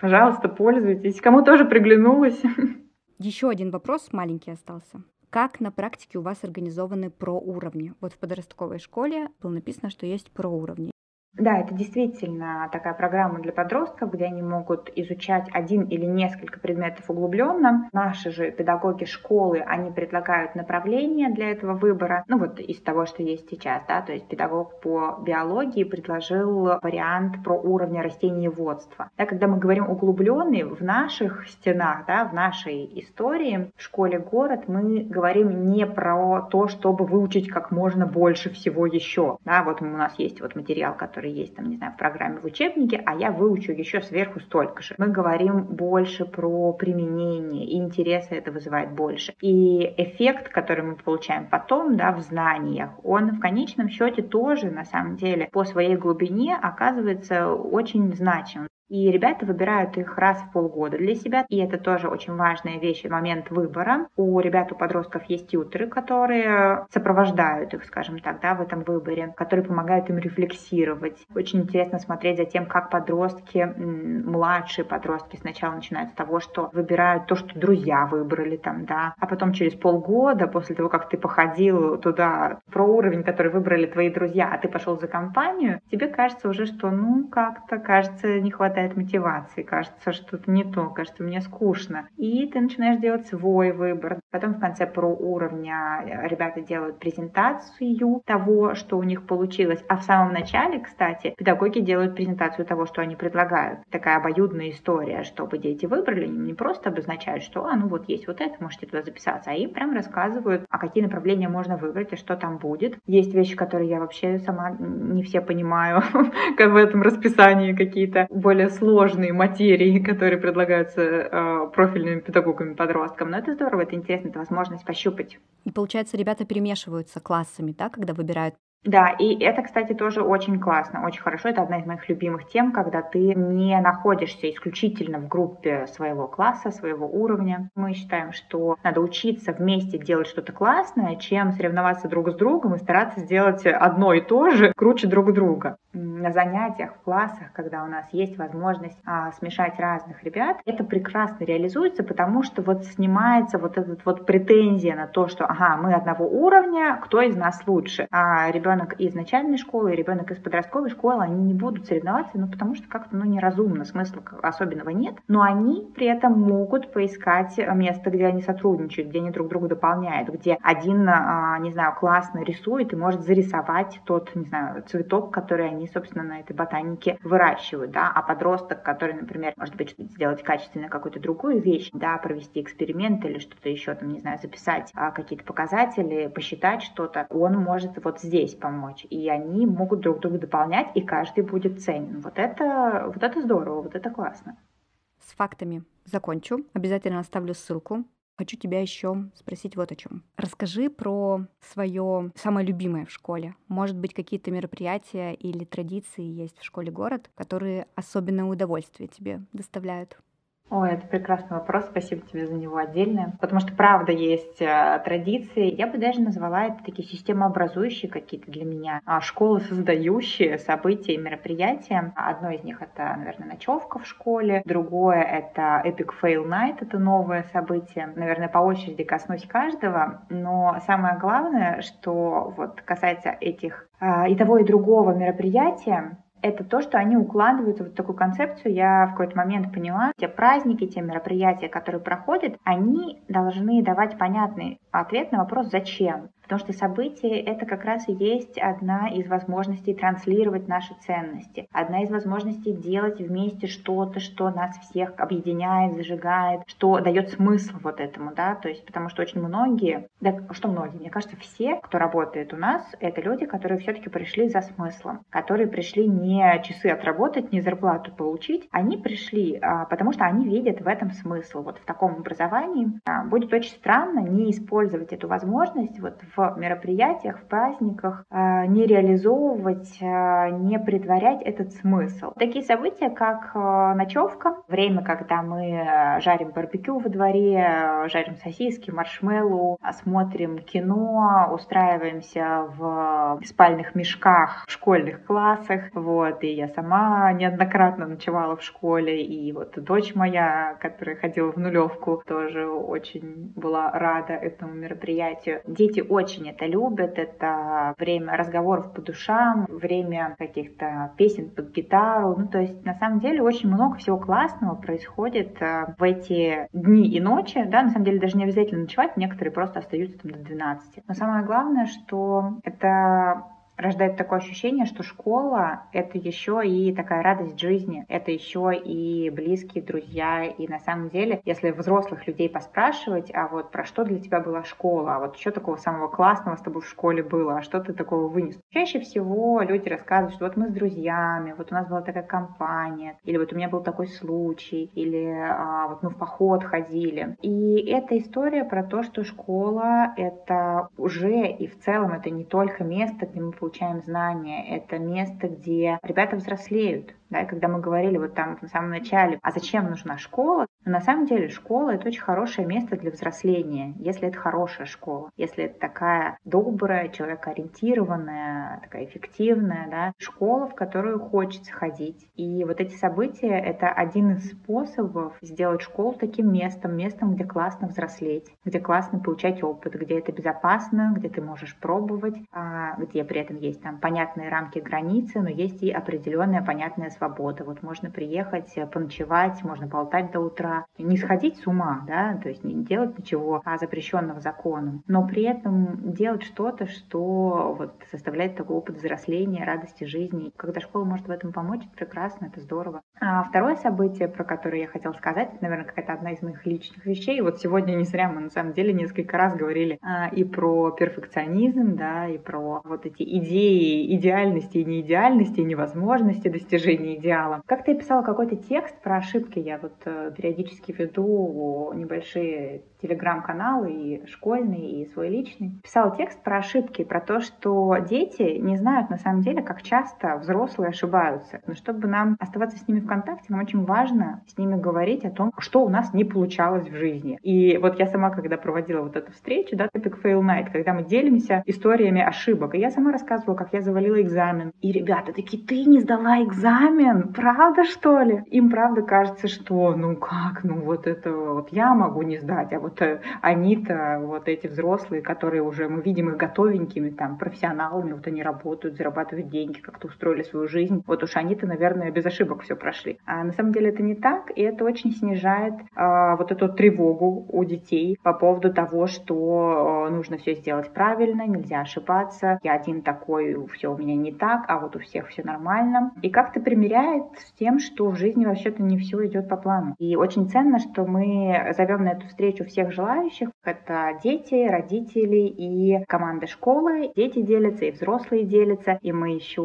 Пожалуйста, пользуйтесь. Кому тоже приглянулось. [laughs] Еще один вопрос маленький остался. Как на практике у вас организованы проуровни? Вот в подростковой школе было написано, что есть проуровни. Да, это действительно такая программа для подростков, где они могут изучать один или несколько предметов углубленно. Наши же педагоги школы, они предлагают направления для этого выбора. Ну вот из того, что есть сейчас, да, то есть педагог по биологии предложил вариант про уровни растениеводства. Да, когда мы говорим углубленный, в наших стенах, да, в нашей истории в школе город мы говорим не про то, чтобы выучить как можно больше всего еще. Да, вот у нас есть вот материал, который которые есть там, не знаю, в программе в учебнике, а я выучу еще сверху столько же. Мы говорим больше про применение, и интереса это вызывает больше. И эффект, который мы получаем потом, да, в знаниях, он в конечном счете тоже, на самом деле, по своей глубине оказывается очень значимым. И ребята выбирают их раз в полгода для себя. И это тоже очень важная вещь, момент выбора. У ребят, у подростков есть тьютеры, которые сопровождают их, скажем так, да, в этом выборе, которые помогают им рефлексировать. Очень интересно смотреть за тем, как подростки, младшие подростки сначала начинают с того, что выбирают то, что друзья выбрали там, да, а потом через полгода, после того, как ты походил туда про уровень, который выбрали твои друзья, а ты пошел за компанию, тебе кажется уже, что ну как-то, кажется, не хватает хватает мотивации, кажется, что-то не то, кажется, мне скучно. И ты начинаешь делать свой выбор. Потом в конце про уровня э, ребята делают презентацию того, что у них получилось. А в самом начале, кстати, педагоги делают презентацию того, что они предлагают. Такая обоюдная история, чтобы дети выбрали, не просто обозначают, что, а, ну вот есть вот это, можете туда записаться, а им прям рассказывают, а какие направления можно выбрать и что там будет. Есть вещи, которые я вообще сама не все понимаю, как [laughs] в этом расписании какие-то более сложные материи, которые предлагаются э, профильными педагогами подросткам. Но это здорово, это интересно, это возможность пощупать. И получается, ребята перемешиваются классами, да, когда выбирают да, и это, кстати, тоже очень классно, очень хорошо. Это одна из моих любимых тем, когда ты не находишься исключительно в группе своего класса, своего уровня. Мы считаем, что надо учиться вместе делать что-то классное, чем соревноваться друг с другом и стараться сделать одно и то же круче друг друга. на занятиях, в классах, когда у нас есть возможность а, смешать разных ребят, это прекрасно реализуется, потому что вот снимается вот этот вот претензия на то, что, ага, мы одного уровня, кто из нас лучше. А ребенок из начальной школы и ребенок из подростковой школы, они не будут соревноваться, ну, потому что как-то, ну, неразумно, смысла особенного нет, но они при этом могут поискать место, где они сотрудничают, где они друг друга дополняют, где один, а, не знаю, классно рисует и может зарисовать тот, не знаю, цветок, который они, собственно, на этой ботанике выращивают, да, а подросток, который, например, может быть, сделать качественно какую-то другую вещь, да, провести эксперимент или что-то еще, там, не знаю, записать а, какие-то показатели, посчитать что-то, он может вот здесь помочь, и они могут друг друга дополнять, и каждый будет ценен. Вот это, вот это здорово, вот это классно. С фактами закончу. Обязательно оставлю ссылку. Хочу тебя еще спросить вот о чем. Расскажи про свое самое любимое в школе. Может быть, какие-то мероприятия или традиции есть в школе город, которые особенное удовольствие тебе доставляют? Ой, это прекрасный вопрос, спасибо тебе за него отдельно. Потому что правда есть э, традиции. Я бы даже назвала это такие системообразующие какие-то для меня, а, школы создающие события и мероприятия. Одно из них это, наверное, ночевка в школе, другое это Epic Fail Night, это новое событие. Наверное, по очереди коснусь каждого, но самое главное, что вот касается этих а, и того, и другого мероприятия, это то, что они укладываются в вот такую концепцию. Я в какой-то момент поняла, те праздники, те мероприятия, которые проходят, они должны давать понятный ответ на вопрос «зач?». Потому что событие — это как раз и есть одна из возможностей транслировать наши ценности, одна из возможностей делать вместе что-то, что нас всех объединяет, зажигает, что дает смысл вот этому, да, то есть потому что очень многие, да что многие, мне кажется, все, кто работает у нас, это люди, которые все-таки пришли за смыслом, которые пришли не часы отработать, не зарплату получить, они пришли, а, потому что они видят в этом смысл. Вот в таком образовании а, будет очень странно не использовать эту возможность вот в мероприятиях, в праздниках э, не реализовывать, э, не притворять этот смысл. Такие события, как э, ночевка, время, когда мы жарим барбекю во дворе, жарим сосиски, маршмеллоу, смотрим кино, устраиваемся в спальных мешках в школьных классах, вот, и я сама неоднократно ночевала в школе, и вот дочь моя, которая ходила в нулевку, тоже очень была рада этому мероприятию. Дети очень очень это любят. Это время разговоров по душам, время каких-то песен под гитару. Ну, то есть, на самом деле, очень много всего классного происходит э, в эти дни и ночи. Да, на самом деле, даже не обязательно ночевать, некоторые просто остаются там до 12. Но самое главное, что это рождает такое ощущение, что школа — это еще и такая радость жизни, это еще и близкие друзья. И на самом деле, если взрослых людей поспрашивать, а вот про что для тебя была школа, а вот что такого самого классного с тобой в школе было, а что ты такого вынес? Чаще всего люди рассказывают, что вот мы с друзьями, вот у нас была такая компания, или вот у меня был такой случай, или а, вот мы в поход ходили. И эта история про то, что школа — это уже и в целом это не только место, где мы получаем знания, это место, где ребята взрослеют, да, когда мы говорили вот там в самом начале, а зачем нужна школа, но на самом деле школа — это очень хорошее место для взросления, если это хорошая школа, если это такая добрая, человекоориентированная, такая эффективная, да, школа, в которую хочется ходить. И вот эти события — это один из способов сделать школу таким местом, местом, где классно взрослеть, где классно получать опыт, где это безопасно, где ты можешь пробовать, а, где при этом есть там понятные рамки границы, но есть и определенная понятная свобода. Вот можно приехать, э, поночевать, можно болтать до утра, не сходить с ума, да, то есть не делать ничего а запрещенного законом, но при этом делать что-то, что вот составляет такой опыт взросления, радости жизни. Когда школа может в этом помочь, это прекрасно, это здорово. А второе событие, про которое я хотела сказать, это, наверное, какая-то одна из моих личных вещей. Вот сегодня не зря мы на самом деле несколько раз говорили а, и про перфекционизм, да, и про вот эти идеи идеальности и неидеальности, и невозможности достижения идеала. Как ты писала какой-то текст про ошибки, я вот э, периодически веду небольшие телеграм-каналы и школьный, и свой личный. Писала текст про ошибки, про то, что дети не знают на самом деле, как часто взрослые ошибаются. Но чтобы нам оставаться с ними в контакте, нам очень важно с ними говорить о том, что у нас не получалось в жизни. И вот я сама, когда проводила вот эту встречу, да, Epic Fail Night, когда мы делимся историями ошибок, и я сама рассказывала, как я завалила экзамен. И ребята такие, ты не сдала экзамен? Правда, что ли? Им правда кажется, что ну как, ну вот это вот я могу не сдать, а вот вот они-то, вот эти взрослые, которые уже, мы видим их готовенькими, там, профессионалами, вот они работают, зарабатывают деньги, как-то устроили свою жизнь. Вот уж они-то, наверное, без ошибок все прошли. А на самом деле это не так, и это очень снижает а, вот эту тревогу у детей по поводу того, что а, нужно все сделать правильно, нельзя ошибаться, я один такой, все у меня не так, а вот у всех все нормально. И как-то примеряет с тем, что в жизни вообще-то не все идет по плану. И очень ценно, что мы зовем на эту встречу всех желающих. Это дети, родители и команда школы. Дети делятся, и взрослые делятся. И мы еще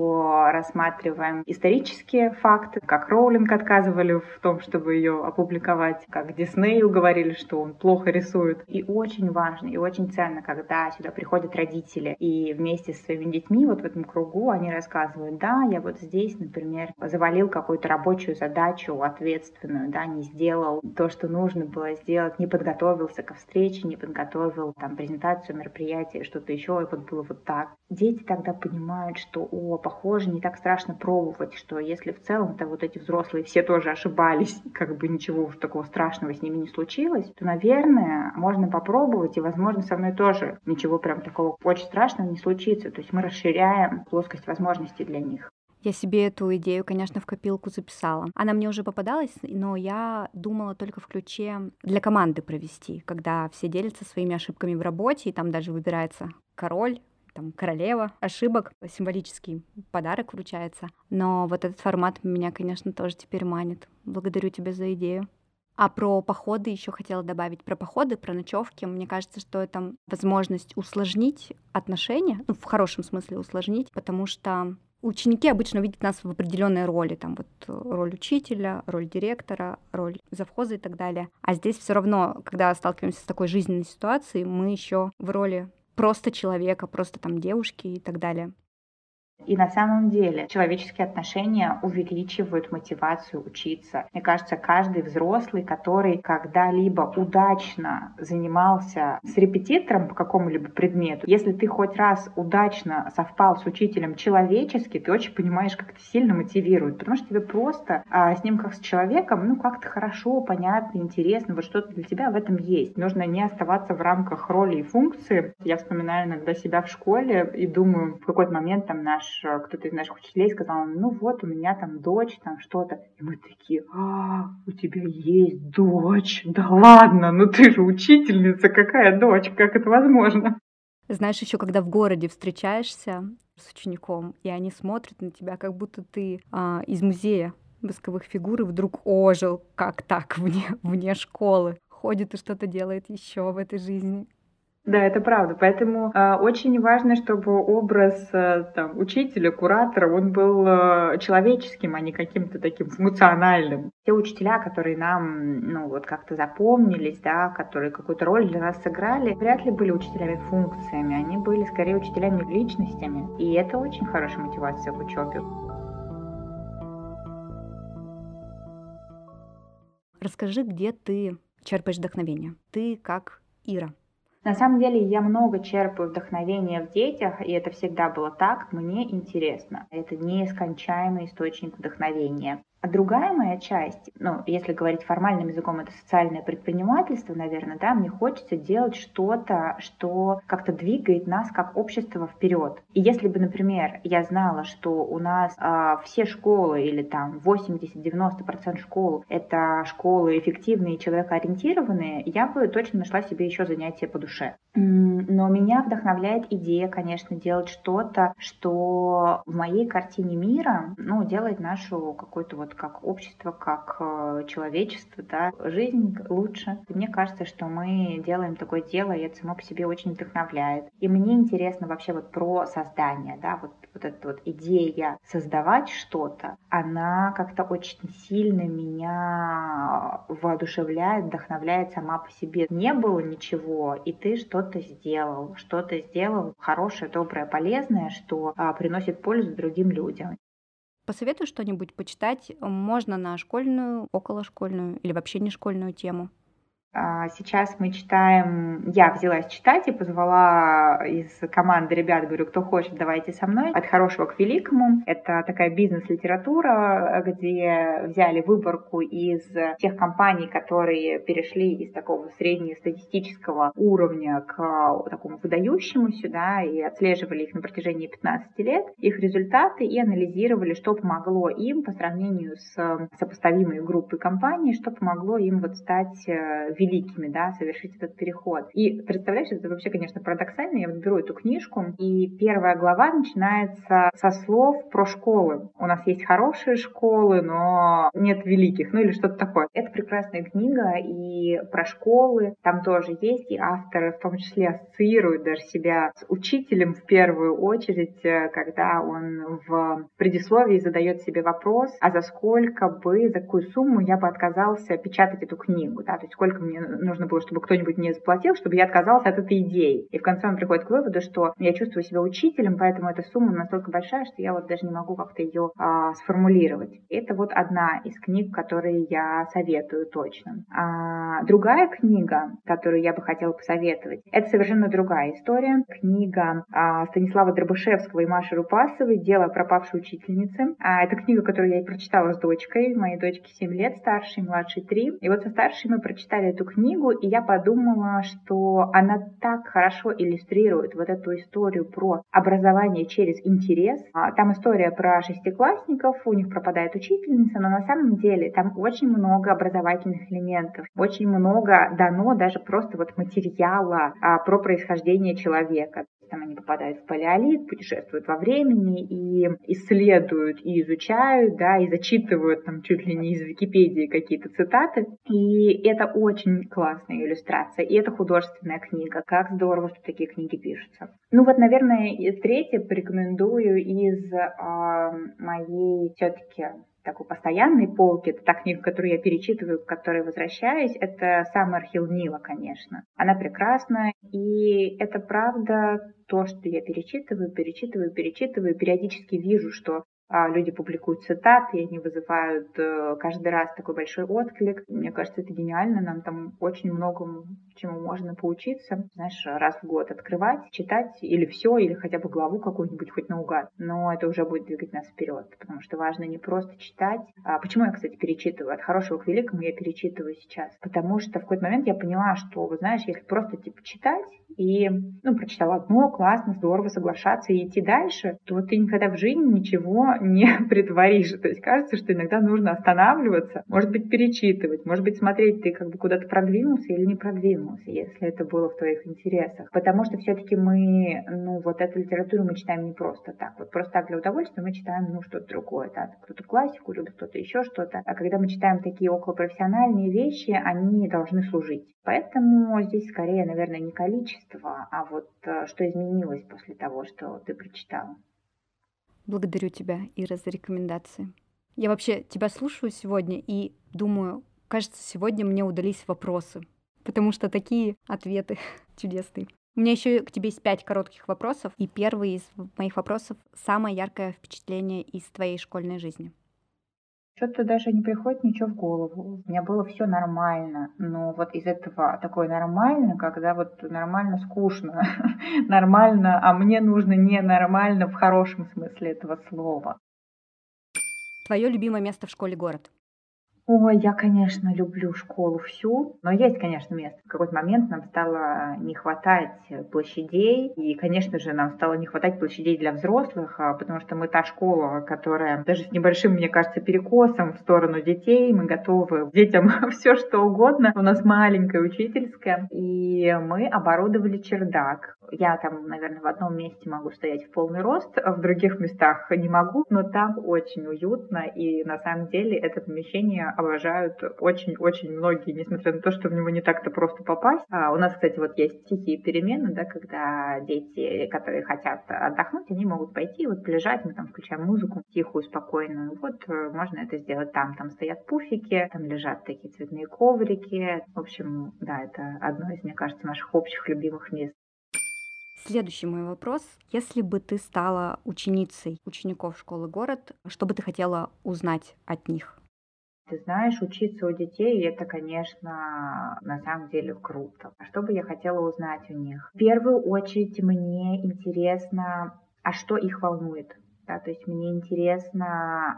рассматриваем исторические факты, как Роулинг отказывали в том, чтобы ее опубликовать, как Диснею говорили, что он плохо рисует. И очень важно, и очень ценно, когда сюда приходят родители и вместе со своими детьми вот в этом кругу они рассказывают, да, я вот здесь, например, завалил какую-то рабочую задачу ответственную, да, не сделал то, что нужно было сделать, не подготовился готовился ко встрече, не подготовил там презентацию, мероприятие, что-то еще, и вот было вот так. Дети тогда понимают, что, о, похоже, не так страшно пробовать, что если в целом-то вот эти взрослые все тоже ошибались, [laughs] как бы ничего уж такого страшного с ними не случилось, то, наверное, можно попробовать, и, возможно, со мной тоже ничего прям такого очень страшного не случится. То есть мы расширяем плоскость возможностей для них. Я себе эту идею, конечно, в копилку записала. Она мне уже попадалась, но я думала только в ключе для команды провести, когда все делятся своими ошибками в работе, и там даже выбирается король, там, королева ошибок, символический подарок вручается. Но вот этот формат меня, конечно, тоже теперь манит. Благодарю тебя за идею. А про походы еще хотела добавить. Про походы, про ночевки. Мне кажется, что это возможность усложнить отношения, ну, в хорошем смысле усложнить, потому что Ученики обычно видят нас в определенной роли, там вот э, роль учителя, роль директора, роль завхоза и так далее. А здесь все равно, когда сталкиваемся с такой жизненной ситуацией, мы еще в роли просто человека, просто там девушки и так далее. И на самом деле человеческие отношения увеличивают мотивацию учиться. Мне кажется, каждый взрослый, который когда-либо удачно занимался с репетитором по какому-либо предмету, если ты хоть раз удачно совпал с учителем человечески, ты очень понимаешь, как это сильно мотивирует, потому что тебе просто а, с ним как с человеком, ну как-то хорошо, понятно, интересно, вот что-то для тебя в этом есть. Нужно не оставаться в рамках роли и функции. Я вспоминаю иногда себя в школе и думаю, в какой-то момент там наш наш, э, кто-то из наших учителей сказал, ну вот у меня там дочь, там что-то. И мы такие, а, у тебя есть дочь? Да ладно, ну ты же учительница, какая дочь, как это возможно? Знаешь, еще когда в городе встречаешься с учеником, и они смотрят на тебя, как будто ты а, из музея восковых фигур и вдруг ожил, как так, вне, вне школы, ходит и что-то делает еще в этой жизни. Да, это правда. Поэтому э, очень важно, чтобы образ э, там, учителя, куратора, он был э, человеческим, а не каким-то таким функциональным. Те учителя, которые нам, ну, вот как-то запомнились, да, которые какую-то роль для нас сыграли, вряд ли были учителями функциями, они были скорее учителями личностями. И это очень хорошая мотивация в учебе. Расскажи, где ты черпаешь вдохновение? Ты как Ира. На самом деле я много черпаю вдохновения в детях, и это всегда было так, мне интересно. Это нескончаемый источник вдохновения. А другая моя часть, ну, если говорить формальным языком, это социальное предпринимательство, наверное, да, мне хочется делать что-то, что как-то двигает нас как общество вперед. И если бы, например, я знала, что у нас а, все школы или там 80-90% школ это школы эффективные, человекоориентированные, я бы точно нашла себе еще занятие по душе. Но меня вдохновляет идея, конечно, делать что-то, что в моей картине мира, ну, делает нашу какое-то вот как общество, как э, человечество, да, жизнь лучше. Мне кажется, что мы делаем такое дело, и это само по себе очень вдохновляет. И мне интересно вообще вот про создание, да, вот, вот эта вот идея создавать что-то, она как-то очень сильно меня воодушевляет, вдохновляет сама по себе. Не было ничего, и ты что-то сделал, что-то сделал хорошее, доброе, полезное, что а, приносит пользу другим людям. Посоветую что-нибудь почитать. Можно на школьную, околошкольную или вообще не школьную тему. А, сейчас мы читаем, я взялась читать и позвала из команды ребят, говорю, кто хочет, давайте со мной. От хорошего к великому. Это такая бизнес-литература, где взяли выборку из тех компаний, которые перешли из такого среднестатистического уровня к такому выдающемуся, да, и отслеживали их на протяжении 15 лет, их результаты и анализировали, что помогло им по сравнению с сопоставимой группой компаний, что помогло им вот стать э, великими, да, совершить этот переход. И представляешь, это вообще, конечно, парадоксально. Я вот беру эту книжку, и первая глава начинается со слов про школы. У нас есть хорошие школы, но нет великих, ну или что-то такое. Это прекрасная книга, и про школы там тоже есть, и авторы в том числе ассоциируют даже себя с учителем в первую очередь, э, когда он в предисловии задает себе вопрос, а за сколько бы, за какую сумму я бы отказался печатать эту книгу, да, то есть сколько мне нужно было, чтобы кто-нибудь мне заплатил, чтобы я отказался от этой идеи. И в конце он приходит к выводу, что я чувствую себя учителем, поэтому эта сумма настолько большая, что я вот даже не могу как-то ее а, сформулировать. Это вот одна из книг, которые я советую точно. А, другая книга, которую я бы хотела посоветовать, это совершенно другая история. Книга а, Станислава Дробышевского и Маши Рупасовой «Дело пропавшей учительницы». А, это книга, которую я и прочитала с дочкой. Моей дочке 7 лет, старшей, младшей 3. И вот со старшей мы прочитали эту книгу, и я подумала, что она так хорошо иллюстрирует вот эту историю про образование через интерес. А, там история про шестиклассников, у них пропадает учительница, но на самом деле там очень много образовательных элементов, очень много дано даже просто вот материала а, про происхождение человека. Там они попадают в палеолит, путешествуют во времени и исследуют, и изучают, да, и зачитывают там чуть ли не из Википедии какие-то цитаты. И это очень классная иллюстрация. И это художественная книга. Как здорово, что такие книги пишутся. Ну вот, наверное, третье порекомендую из э, моей все-таки такой постоянной полки, это та книга, которую я перечитываю, к которой возвращаюсь, это «Саммер Хилл Нила», конечно. Она прекрасна, и это правда то, что я перечитываю, перечитываю, перечитываю, периодически вижу, что люди публикуют цитаты, и они вызывают э, каждый раз такой большой отклик. Мне кажется, это гениально, нам там очень многому чему можно поучиться, знаешь, раз в год открывать, читать или все, или хотя бы главу какую-нибудь хоть наугад. Но это уже будет двигать нас вперед, потому что важно не просто читать. А почему я, кстати, перечитываю? От хорошего к великому я перечитываю сейчас. Потому что в какой-то момент я поняла, что, знаешь, если просто типа читать и, ну, прочитала одно, классно, здорово, соглашаться и идти дальше, то ты никогда в жизни ничего [laughs] не притворишь. То есть кажется, что иногда нужно останавливаться, может быть, перечитывать, может быть, смотреть, ты как бы куда-то продвинулся или не продвинулся, если это было в твоих интересах. Потому что все-таки мы, ну, вот эту литературу мы читаем не просто так. Вот просто так для удовольствия мы читаем, ну, что-то другое. Да? Кто-то классику любит, кто-то еще что-то. А когда мы читаем такие околопрофессиональные вещи, они должны служить. Поэтому здесь скорее, наверное, не количество, а вот э, что изменилось после того, что ты прочитала. Благодарю тебя, Ира, за рекомендации. Я вообще тебя слушаю сегодня и думаю, кажется, сегодня мне удались вопросы, потому что такие ответы [laughs] чудесные. У меня еще к тебе есть пять коротких вопросов, и первый из моих вопросов — самое яркое впечатление из твоей школьной жизни. Что-то даже не приходит ничего в голову. У меня было все нормально. Но вот из этого такое нормально, когда вот нормально скучно. [laughs] нормально, а мне нужно ненормально в хорошем смысле этого слова. Твое любимое место в школе город? Ой, я, конечно, люблю школу всю, но есть, конечно, место. В какой-то момент нам стало не хватать площадей, и, конечно же, нам стало не хватать площадей для взрослых, а, потому что мы та школа, которая даже с небольшим, мне кажется, перекосом в сторону детей, мы готовы детям [laughs] все что угодно. У нас маленькая учительская, и мы оборудовали чердак. Я там, наверное, в одном месте могу стоять в полный рост, а в других местах не могу, но там очень уютно, и на самом деле это помещение обожают очень-очень многие, несмотря на то, что в него не так-то просто попасть. А у нас, кстати, вот есть тихие перемены, да, когда дети, которые хотят отдохнуть, они могут пойти вот полежать, мы там включаем музыку тихую, спокойную. Вот э, можно это сделать там. Там стоят пуфики, там лежат такие цветные коврики. В общем, да, это одно из, мне кажется, наших общих любимых мест. Следующий мой вопрос. Если бы ты стала ученицей учеников школы «Город», что бы ты хотела узнать от них? Ты знаешь, учиться у детей это, конечно, на самом деле круто. А что бы я хотела узнать у них? В первую очередь мне интересно, а что их волнует? Да, то есть мне интересно,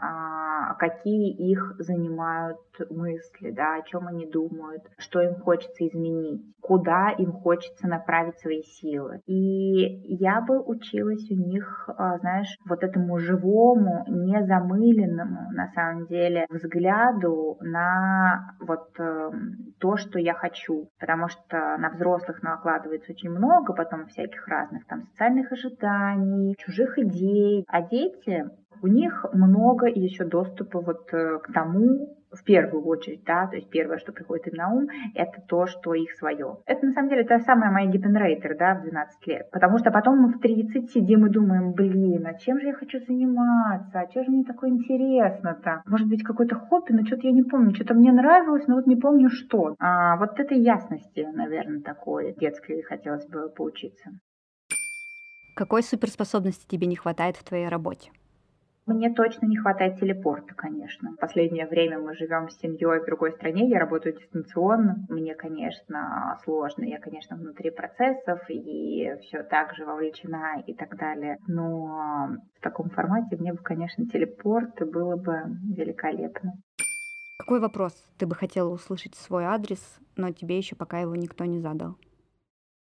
а, какие их занимают мысли, да, о чем они думают, что им хочется изменить, куда им хочется направить свои силы. И я бы училась у них, а, знаешь, вот этому живому, незамыленному, на самом деле, взгляду на вот эм, то, что я хочу. Потому что на взрослых накладывается очень много потом всяких разных там социальных ожиданий, чужих идей. А дети, у них много еще доступа вот э, к тому, в первую очередь, да, то есть первое, что приходит им на ум, это то, что их свое. Это на самом деле та самая моя гиппенрейтер, да, в 12 лет. Потому что потом мы в 30 сидим и думаем, блин, а чем же я хочу заниматься, а что же мне такое интересно-то? Может быть, какое-то хобби, но что-то я не помню, что-то мне нравилось, но вот не помню что. А вот этой ясности, наверное, такой детской хотелось бы поучиться. Какой суперспособности тебе не хватает в твоей работе? Мне точно не хватает телепорта, конечно. В последнее время мы живем с семьей в другой стране, я работаю дистанционно. Мне, конечно, сложно, я, конечно, внутри процессов и все так же вовлечена и так далее. Но в таком формате мне бы, конечно, телепорт было бы великолепно. Какой вопрос ты бы хотела услышать в свой адрес, но тебе еще пока его никто не задал?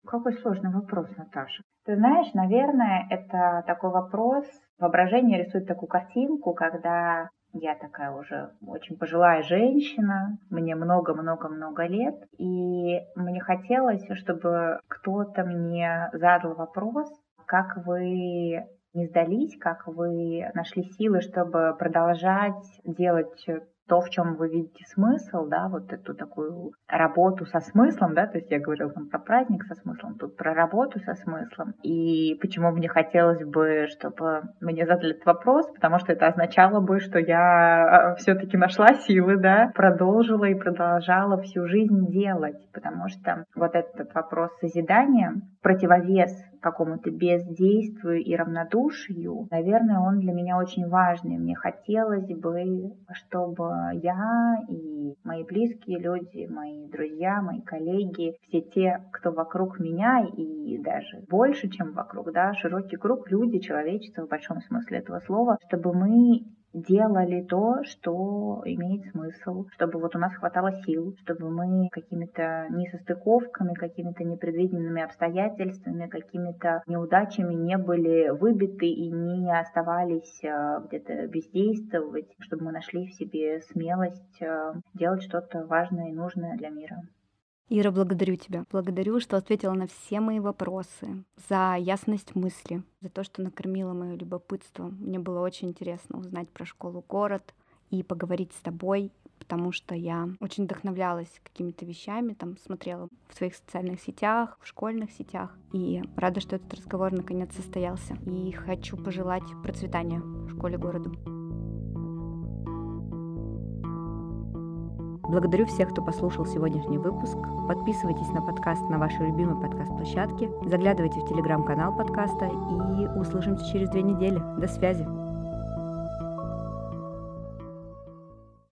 Какой сложный вопрос, Наташа. Ты знаешь, наверное, это такой вопрос, Воображение рисует такую картинку, когда я такая уже очень пожилая женщина, мне много-много-много лет, и мне хотелось, чтобы кто-то мне задал вопрос, как вы не сдались, как вы нашли силы, чтобы продолжать делать то, в чем вы видите смысл, да, вот эту такую работу со смыслом, да, то есть я говорила там про праздник со смыслом, тут про работу со смыслом. И почему мне хотелось бы, чтобы мне задали этот вопрос, потому что это означало бы, что я а, все-таки нашла силы, да, продолжила и продолжала всю жизнь делать, потому что вот этот вопрос созидания, противовес какому-то бездействию и равнодушию, наверное, он для меня очень важный. Мне хотелось бы, чтобы я и мои близкие люди, мои друзья, мои коллеги, все те, кто вокруг меня и даже больше, чем вокруг, да, широкий круг люди, человечество в большом смысле этого слова, чтобы мы делали то, что имеет смысл, чтобы вот у нас хватало сил, чтобы мы какими-то несостыковками, какими-то непредвиденными обстоятельствами, какими-то неудачами не были выбиты и не оставались э, где-то бездействовать, чтобы мы нашли в себе смелость э, делать что-то важное и нужное для мира. Ира, благодарю тебя. Благодарю, что ответила на все мои вопросы, за ясность мысли, за то, что накормила мое любопытство. Мне было очень интересно узнать про школу-город и поговорить с тобой, потому что я очень вдохновлялась какими-то вещами, там смотрела в своих социальных сетях, в школьных сетях, и рада, что этот разговор наконец состоялся. И хочу пожелать процветания в школе-городу. Благодарю всех, кто послушал сегодняшний выпуск. Подписывайтесь на подкаст на вашей любимой подкаст-площадке. Заглядывайте в телеграм-канал подкаста и услышимся через две недели. До связи!